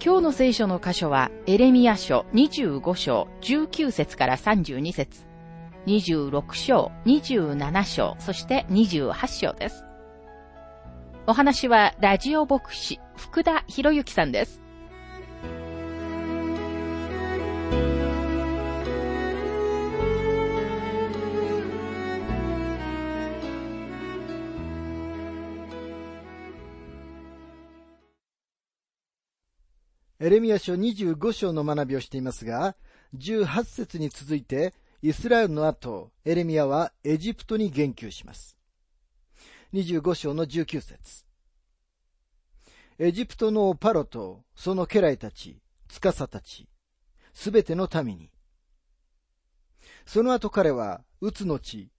今日の聖書の箇所は、エレミア書25章19節から32節26章、27章、そして28章です。お話は、ラジオ牧師、福田博之さんです。エレミア書25章の学びをしていますが、18節に続いて、イスラエルの後、エレミアはエジプトに言及します。25章の19節エジプトのパロとその家来たち、司たち、すべての民に。その後彼は、ウツの地、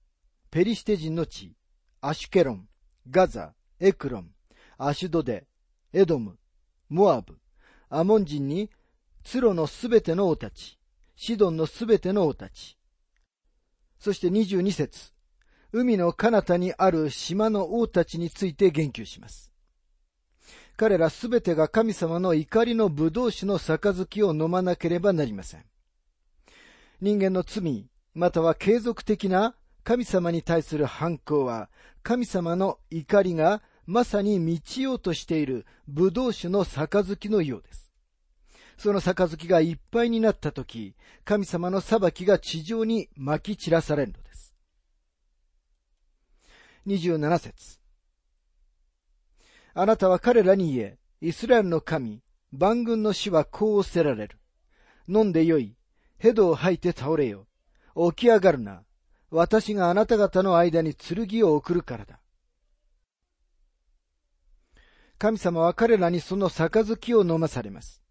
ペリシテ人の地、アシュケロン、ガザ、エクロン、アシュドデ、エドム、モアブ、アモン人に、ツロのすべての王たち、シドンのすべての王たち、そして22節海の彼方にある島の王たちについて言及します。彼らすべてが神様の怒りの葡萄酒の杯を飲まなければなりません。人間の罪、または継続的な神様に対する反抗は、神様の怒りがまさに満ちようとしている葡萄酒の杯のようです。その杯がいっぱいになったとき、神様の裁きが地上に撒き散らされるのです。27節あなたは彼らに言え、イスラエルの神、万軍の死はこう捨てられる。飲んでよい。ヘドを吐いて倒れよ。起き上がるな。私があなた方の間に剣を送るからだ。神様は彼らにその杯を飲まされます。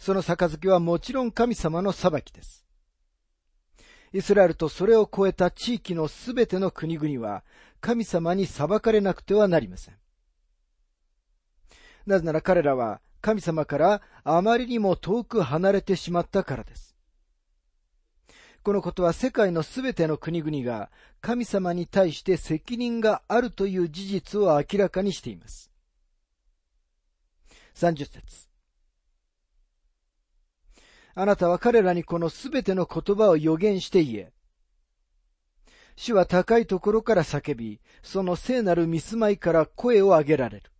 その杯はもちろん神様の裁きです。イスラエルとそれを超えた地域のすべての国々は神様に裁かれなくてはなりません。なぜなら彼らは神様からあまりにも遠く離れてしまったからです。このことは世界のすべての国々が神様に対して責任があるという事実を明らかにしています。30節あなたは彼らにこのすべての言葉を予言して言え。主は高いところから叫び、その聖なる見住まいから声を上げられる。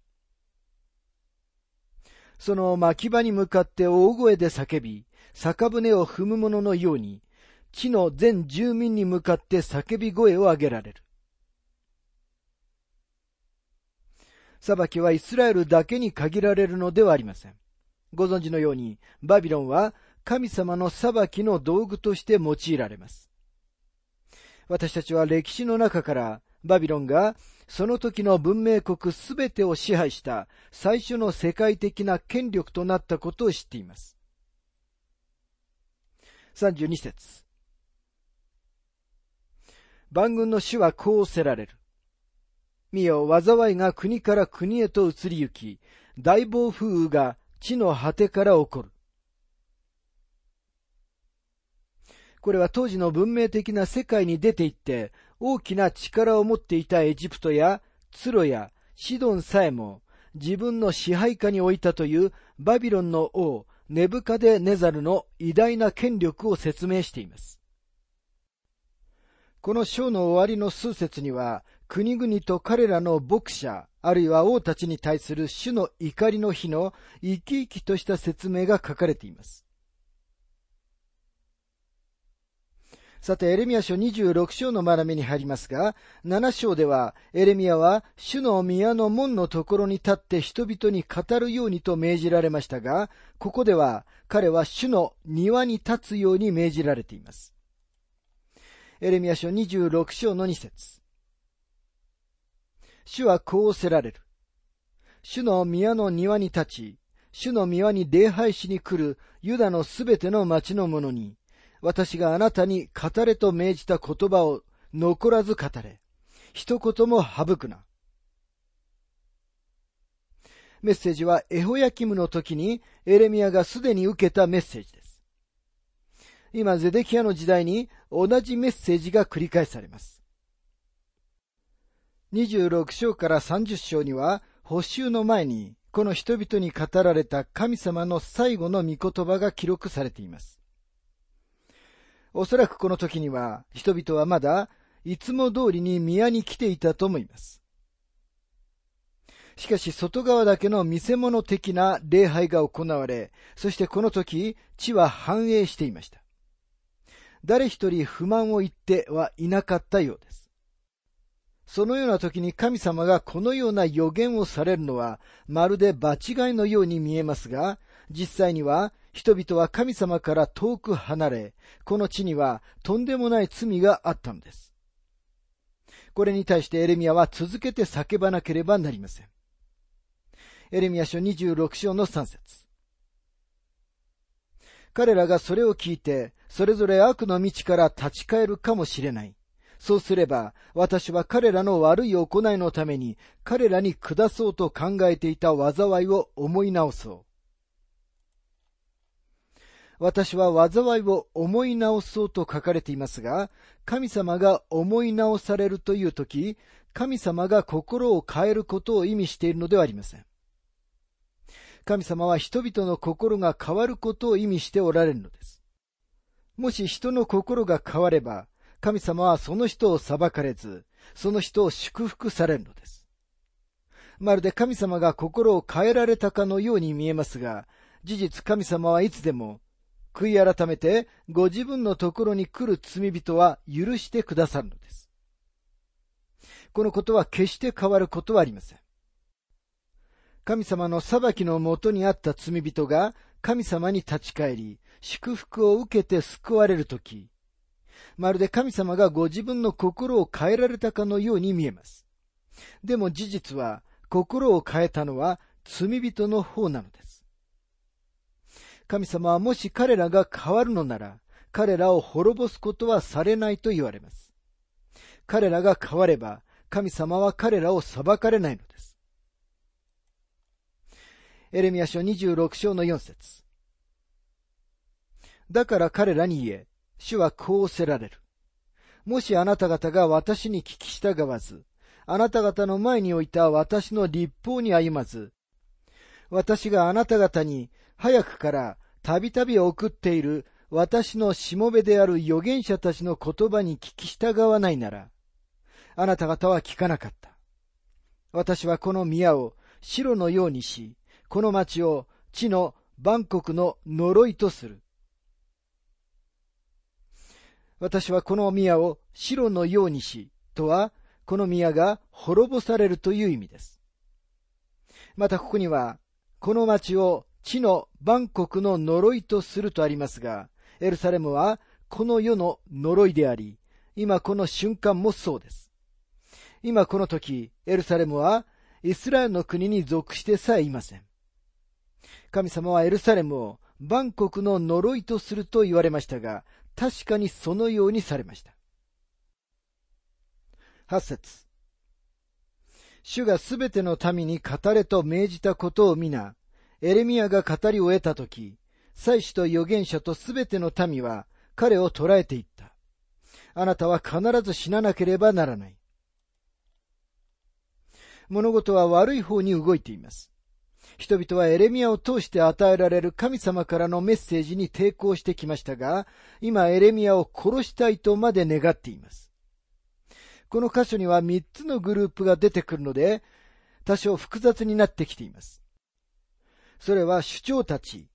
その牧場に向かって大声で叫び、酒舟を踏む者のように、地の全住民に向かって叫び声を上げられる。裁きはイスラエルだけに限られるのではありません。ご存知のように、バビロンは神様の裁きの道具として用いられます。私たちは歴史の中からバビロンがその時の文明国すべてを支配した最初の世界的な権力となったことを知っています。32節万軍の主はこうせられる。見よ、災いが国から国へと移り行き、大暴風雨が地の果てから起こる。これは当時の文明的な世界に出て行って、大きな力を持っていたエジプトやツロやシドンさえも自分の支配下に置いたというバビロンの王ネブカデネザルの偉大な権力を説明しています。この章の終わりの数節には、国々と彼らの牧者、あるいは王たちに対する主の怒りの日の生き生きとした説明が書かれています。さて、エレミア書26章の学びに入りますが、7章では、エレミアは主の宮の門のところに立って人々に語るようにと命じられましたが、ここでは彼は主の庭に立つように命じられています。エレミア書26章の2節主はこうせられる。主の宮の庭に立ち、主の宮に礼拝しに来るユダのすべての町の者に、私があなたに語れと命じた言葉を残らず語れ。一言も省くな。メッセージはエホヤキムの時にエレミアがすでに受けたメッセージです。今、ゼデキアの時代に同じメッセージが繰り返されます。26章から30章には、補修の前に、この人々に語られた神様の最後の御言葉が記録されています。おそらくこの時には、人々はまだ、いつも通りに宮に来ていたと思います。しかし、外側だけの見せ物的な礼拝が行われ、そしてこの時、地は繁栄していました。誰一人不満を言ってはいなかったようです。そのような時に神様がこのような予言をされるのは、まるで場違いのように見えますが、実際には人々は神様から遠く離れ、この地にはとんでもない罪があったのです。これに対してエレミアは続けて叫ばなければなりません。エレミア書26章の3節彼らがそれを聞いて、それぞれ悪の道から立ち返るかもしれない。そうすれば、私は彼らの悪い行いのために、彼らに下そうと考えていた災いを思い直そう。私は災いを思い直そうと書かれていますが、神様が思い直されるというとき、神様が心を変えることを意味しているのではありません。神様は人々の心が変わることを意味しておられるのです。もし人の心が変われば、神様はその人を裁かれず、その人を祝福されるのです。まるで神様が心を変えられたかのように見えますが、事実神様はいつでも、悔い改めてご自分のところに来る罪人は許してくださるのです。このことは決して変わることはありません。神様の裁きのもとにあった罪人が神様に立ち返り、祝福を受けて救われるとき、まるで神様がご自分の心を変えられたかのように見えます。でも事実は、心を変えたのは罪人の方なのです。神様はもし彼らが変わるのなら、彼らを滅ぼすことはされないと言われます。彼らが変われば、神様は彼らを裁かれないのです。エレミア書26章の4節だから彼らに言え、主はこうせられる。もしあなた方が私に聞き従わず、あなた方の前に置いた私の立法に歩まず、私があなた方に早くからたびたび送っている私のしもべである預言者たちの言葉に聞き従わないなら、あなた方は聞かなかった。私はこの宮を白のようにし、この町を地の万国の呪いとする。私はこの宮を白のようにし、とは、この宮が滅ぼされるという意味です。またここには、この町を地の万国の呪いとするとありますが、エルサレムはこの世の呪いであり、今この瞬間もそうです。今この時、エルサレムはイスラエルの国に属してさえいません。神様はエルサレムを万国の呪いとすると言われましたが、確かにそのようにされました。八節主がすべての民に語れと命じたことを皆、エレミアが語り終えたとき、祭司と預言者とすべての民は彼を捕らえていった。あなたは必ず死ななければならない。物事は悪い方に動いています。人々はエレミアを通して与えられる神様からのメッセージに抵抗してきましたが、今エレミアを殺したいとまで願っています。この箇所には3つのグループが出てくるので、多少複雑になってきています。それは主張たち、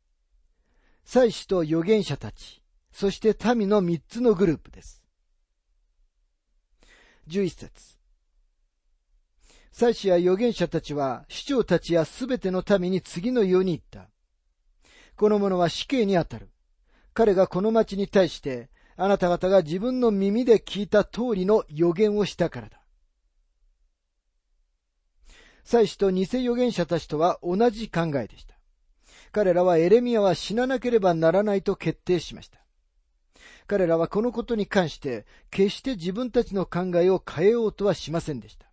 祭司と預言者たち、そして民の3つのグループです。11節祭司や預言者たちは、市長たちやすべての民に次のように言った。この者は死刑にあたる。彼がこの町に対して、あなた方が自分の耳で聞いた通りの予言をしたからだ。祭司と偽預言者たちとは同じ考えでした。彼らはエレミアは死ななければならないと決定しました。彼らはこのことに関して決して自分たちの考えを変えようとはしませんでした。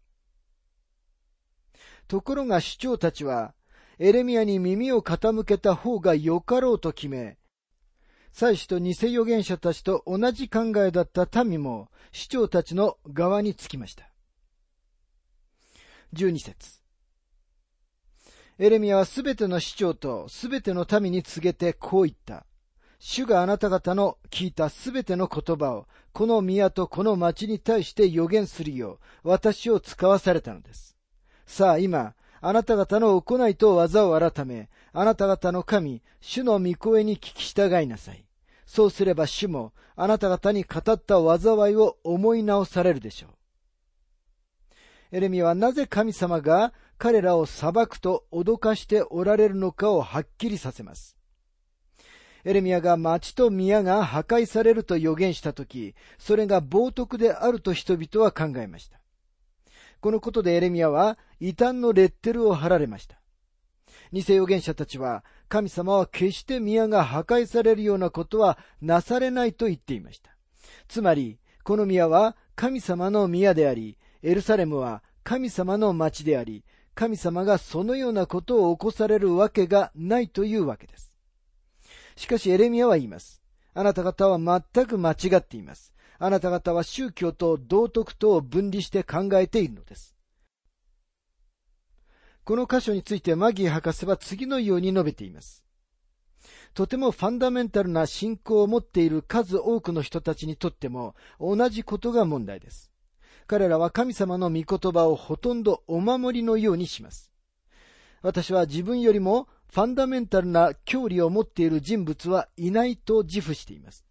ところが首長たちはエレミアに耳を傾けた方がよかろうと決め、祭司と偽預言者たちと同じ考えだった民も首長たちの側につきました。12節エレミアはすべての市長とすべての民に告げてこう言った。主があなた方の聞いたすべての言葉を、この宮とこの町に対して予言するよう、私を使わされたのです。さあ今、あなた方の行いと技を改め、あなた方の神、主の御声に聞き従いなさい。そうすれば主も、あなた方に語った災いを思い直されるでしょう。エレミはなぜ神様が彼らを裁くと脅かしておられるのかをはっきりさせます。エレミアが町と宮が破壊されると予言したとき、それが冒涜であると人々は考えました。このことでエレミアは異端のレッテルを貼られました。偽預言者たちは、神様は決して宮が破壊されるようなことはなされないと言っていました。つまり、この宮は神様の宮であり、エルサレムは神様の町であり、神様がそのようなことを起こされるわけがないというわけです。しかしエレミアは言います。あなた方は全く間違っています。あなた方は宗教と道徳とを分離して考えているのです。この箇所についてマギー博士は次のように述べています。とてもファンダメンタルな信仰を持っている数多くの人たちにとっても同じことが問題です。彼らは神様の御言葉をほとんどお守りのようにします。私は自分よりもファンダメンタルな教理を持っている人物はいないと自負しています。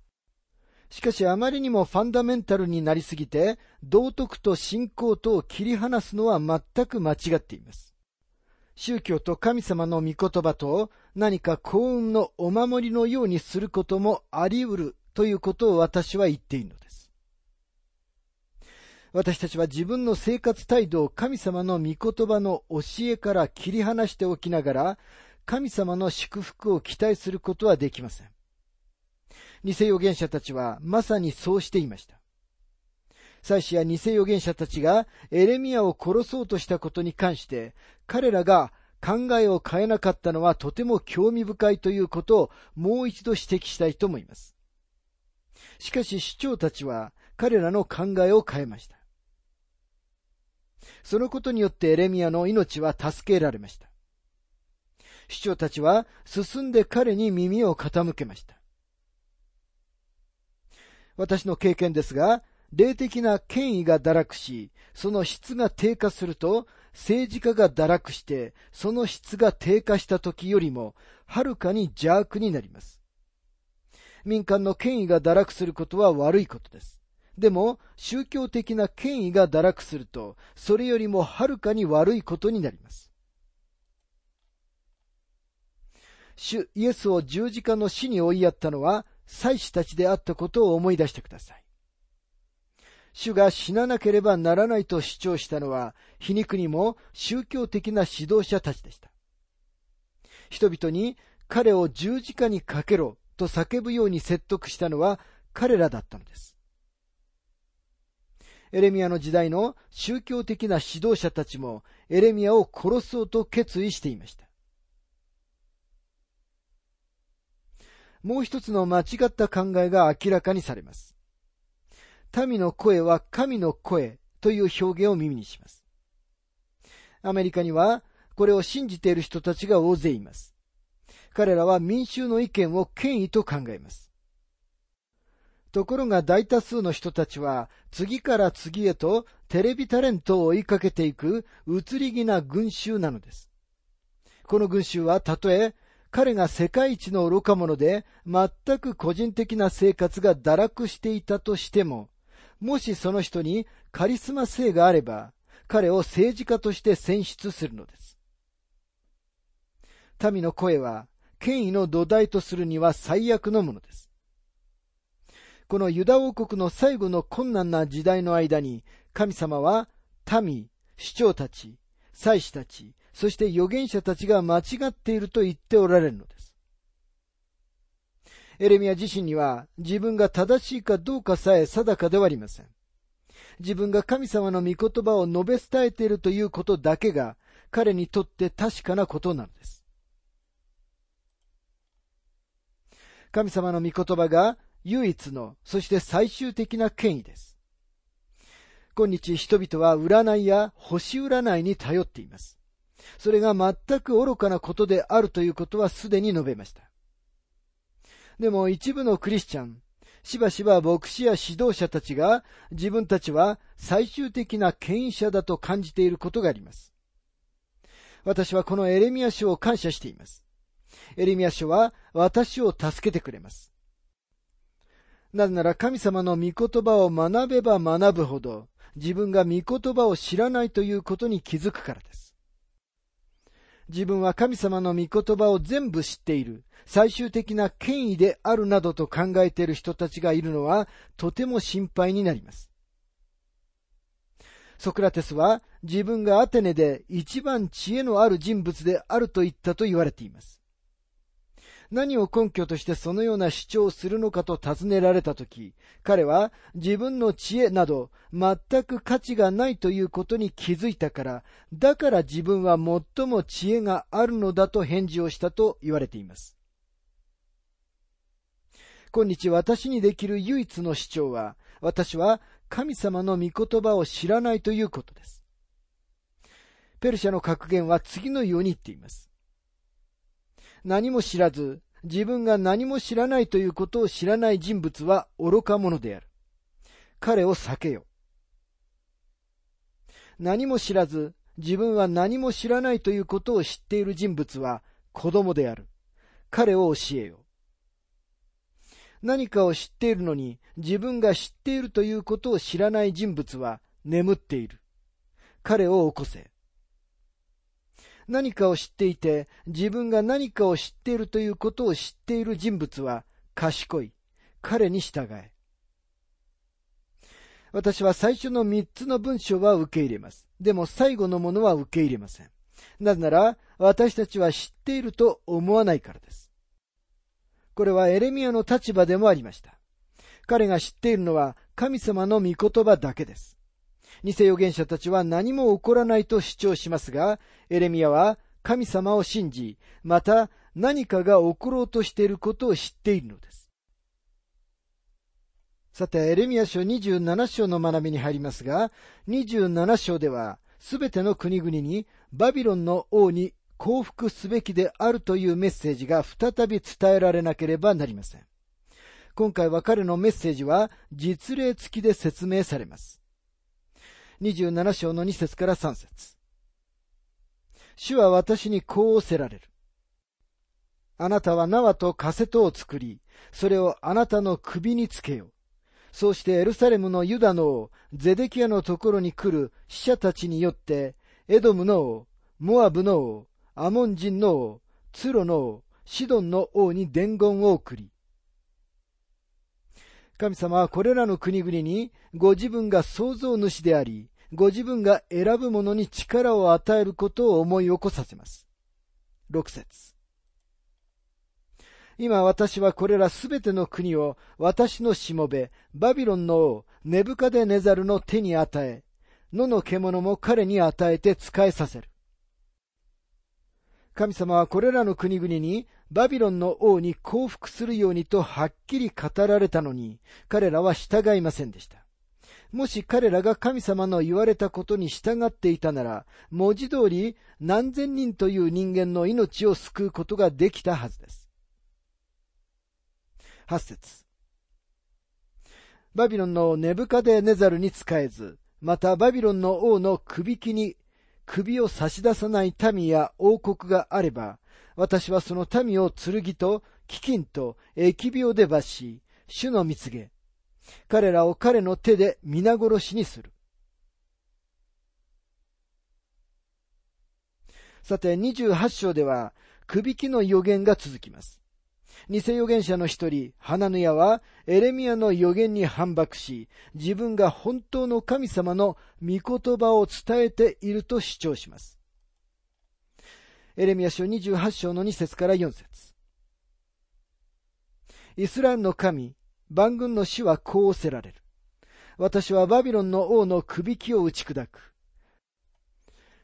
しかしあまりにもファンダメンタルになりすぎて、道徳と信仰とを切り離すのは全く間違っています。宗教と神様の御言葉と何か幸運のお守りのようにすることもあり得るということを私は言っているのです。私たちは自分の生活態度を神様の御言葉の教えから切り離しておきながら、神様の祝福を期待することはできません。偽預言者たちはまさにそうしていました。祭司や偽預言者たちがエレミアを殺そうとしたことに関して、彼らが考えを変えなかったのはとても興味深いということをもう一度指摘したいと思います。しかし主張たちは彼らの考えを変えました。そのことによってエレミアの命は助けられました。市長たちは進んで彼に耳を傾けました。私の経験ですが、霊的な権威が堕落し、その質が低下すると、政治家が堕落して、その質が低下した時よりも、はるかに邪悪になります。民間の権威が堕落することは悪いことです。でも、宗教的な権威が堕落すると、それよりもはるかに悪いことになります。主イエスを十字架の死に追いやったのは、祭司たちであったことを思い出してください。主が死ななければならないと主張したのは、皮肉にも宗教的な指導者たちでした。人々に彼を十字架にかけろと叫ぶように説得したのは彼らだったのです。エレミアの時代の宗教的な指導者たちもエレミアを殺そうと決意していました。もう一つの間違った考えが明らかにされます。民の声は神の声という表現を耳にします。アメリカにはこれを信じている人たちが大勢います。彼らは民衆の意見を権威と考えます。ところが大多数の人たちは次から次へとテレビタレントを追いかけていく移り気な群衆なのです。この群衆はたとえ彼が世界一の愚か者で全く個人的な生活が堕落していたとしても、もしその人にカリスマ性があれば、彼を政治家として選出するのです。民の声は権威の土台とするには最悪のものです。このユダ王国の最後の困難な時代の間に、神様は民、首長たち、祭司たち、そして預言者たちが間違っていると言っておられるのです。エレミア自身には自分が正しいかどうかさえ定かではありません。自分が神様の御言葉を述べ伝えているということだけが彼にとって確かなことなのです。神様の御言葉が唯一の、そして最終的な権威です。今日人々は占いや星占いに頼っています。それが全く愚かなことであるということはすでに述べました。でも一部のクリスチャン、しばしば牧師や指導者たちが自分たちは最終的な権威者だと感じていることがあります。私はこのエレミア書を感謝しています。エレミア書は私を助けてくれます。なぜなら神様の御言葉を学べば学ぶほど自分が御言葉を知らないということに気づくからです。自分は神様の御言葉を全部知っている、最終的な権威であるなどと考えている人たちがいるのはとても心配になります。ソクラテスは自分がアテネで一番知恵のある人物であると言ったと言われています。何を根拠としてそのような主張をするのかと尋ねられたとき、彼は自分の知恵など全く価値がないということに気づいたから、だから自分は最も知恵があるのだと返事をしたと言われています。今日私にできる唯一の主張は、私は神様の御言葉を知らないということです。ペルシャの格言は次のように言っています。何も知らず、自分が何も知らないということを知らない人物は愚か者である。彼を避けよ。何も知らず、自分は何も知らないということを知っている人物は子供である。彼を教えよ。何かを知っているのに自分が知っているということを知らない人物は眠っている。彼を起こせ。何かを知っていて、自分が何かを知っているということを知っている人物は賢い。彼に従え。私は最初の三つの文章は受け入れます。でも最後のものは受け入れません。なぜなら、私たちは知っていると思わないからです。これはエレミアの立場でもありました。彼が知っているのは神様の御言葉だけです。偽預言者たちは何も起こらないと主張しますが、エレミアは神様を信じ、また何かが起ころうとしていることを知っているのです。さて、エレミア書27章の学びに入りますが、27章では、すべての国々にバビロンの王に降伏すべきであるというメッセージが再び伝えられなければなりません。今回は彼のメッセージは実例付きで説明されます。27章の2節から3節主は私にこうおせられる。あなたは縄とカセトを作り、それをあなたの首につけよう。そうしてエルサレムのユダの王、ゼデキアのところに来る死者たちによって、エドムの王、モアブの王、アモン人の王、ツロの王、シドンの王に伝言を送り、神様はこれらの国々にご自分が創造主であり、ご自分が選ぶ者に力を与えることを思い起こさせます。六節今私はこれらすべての国を私のしもべ、バビロンの王、ネブカデネザルの手に与え、野の獣も彼に与えて使えさせる。神様はこれらの国々にバビロンの王に降伏するようにとはっきり語られたのに、彼らは従いませんでした。もし彼らが神様の言われたことに従っていたなら、文字通り何千人という人間の命を救うことができたはずです。八節バビロンのネブカデネザルに仕えず、またバビロンの王の首輝に首を差し出さない民や王国があれば、私はその民を剣と飢饉と疫病で罰し、主の蜜げ、彼らを彼の手で皆殺しにする。さて、28章では、くびきの予言が続きます。偽預言者の一人、ハナヌヤは、エレミアの予言に反駁し、自分が本当の神様の御言葉を伝えていると主張します。エレミア書28章の2節から4節イスラエルの神、万軍の死はこうせられる。私はバビロンの王の首輝を打ち砕く。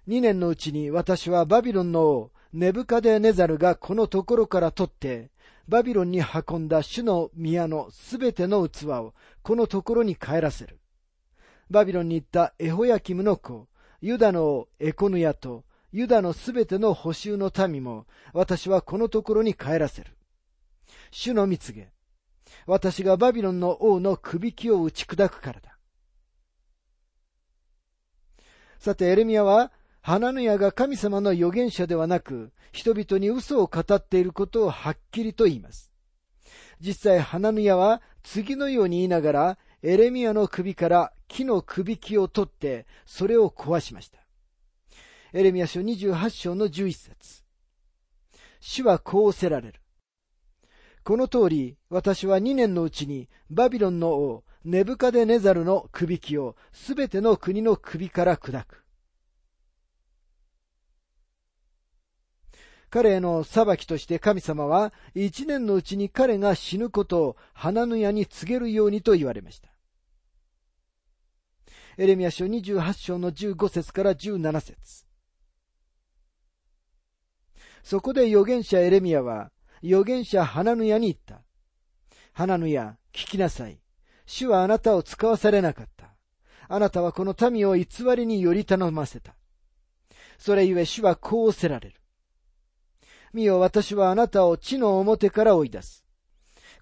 二年のうちに私はバビロンの王、ネブカデネザルがこのところから取って、バビロンに運んだ主の宮のすべての器をこのところに帰らせる。バビロンに行ったエホヤキムの子、ユダの王エコヌヤと、ユダのすべての補修の民も、私はこのところに帰らせる。主の蜜げ、私がバビロンの王の首輝を打ち砕くからだ。さて、エレミアは、ハナヌヤが神様の預言者ではなく、人々に嘘を語っていることをはっきりと言います。実際、ハナヌヤは次のように言いながら、エレミアの首から木の首輝を取って、それを壊しました。エレミア書28章の11節主はこうせられる。この通り、私は2年のうちにバビロンの王、ネブカデネザルの首輝をすべての国の首から砕く。彼への裁きとして神様は一年のうちに彼が死ぬことを花の矢に告げるようにと言われました。エレミア書28章の15節から17節そこで預言者エレミアは預言者花の矢に言った。花の矢、聞きなさい。主はあなたを使わされなかった。あなたはこの民を偽りにより頼ませた。それゆえ主はこうせられる。見よ、私はあなたを地の表から追い出す。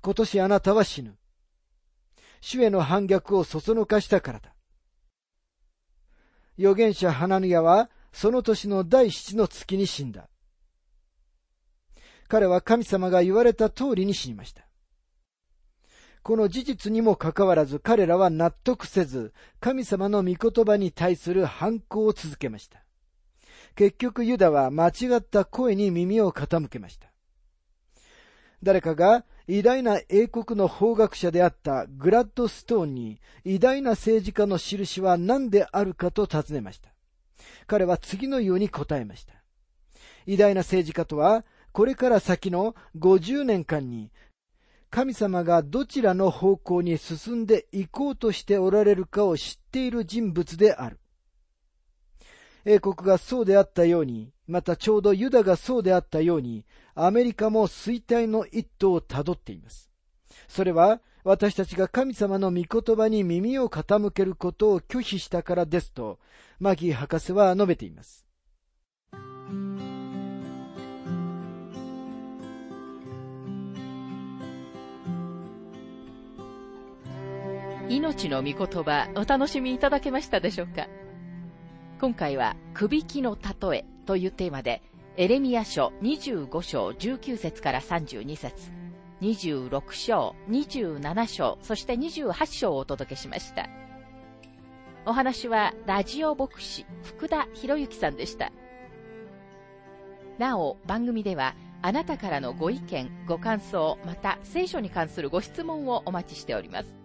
今年あなたは死ぬ。主への反逆をそそのかしたからだ。預言者ハナヌヤは、その年の第七の月に死んだ。彼は神様が言われた通りに死にました。この事実にもかかわらず彼らは納得せず、神様の御言葉に対する反抗を続けました。結局ユダは間違った声に耳を傾けました。誰かが偉大な英国の法学者であったグラッドストーンに偉大な政治家の印は何であるかと尋ねました。彼は次のように答えました。偉大な政治家とは、これから先の50年間に神様がどちらの方向に進んでいこうとしておられるかを知っている人物である。英国がそうであったように、またちょうどユダがそうであったように、アメリカも衰退の一途をたどっています。それは、私たちが神様の御言葉に耳を傾けることを拒否したからですと、マギー博士は述べています。命の御言葉、お楽しみいただけましたでしょうか？今回は、くびきの例えというテーマで、エレミア書25章19節から32節26章、27章、そして28章をお届けしました。お話は、ラジオ牧師、福田博之さんでした。なお、番組では、あなたからのご意見、ご感想、また聖書に関するご質問をお待ちしております。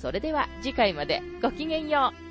それでは次回までごきげんよう。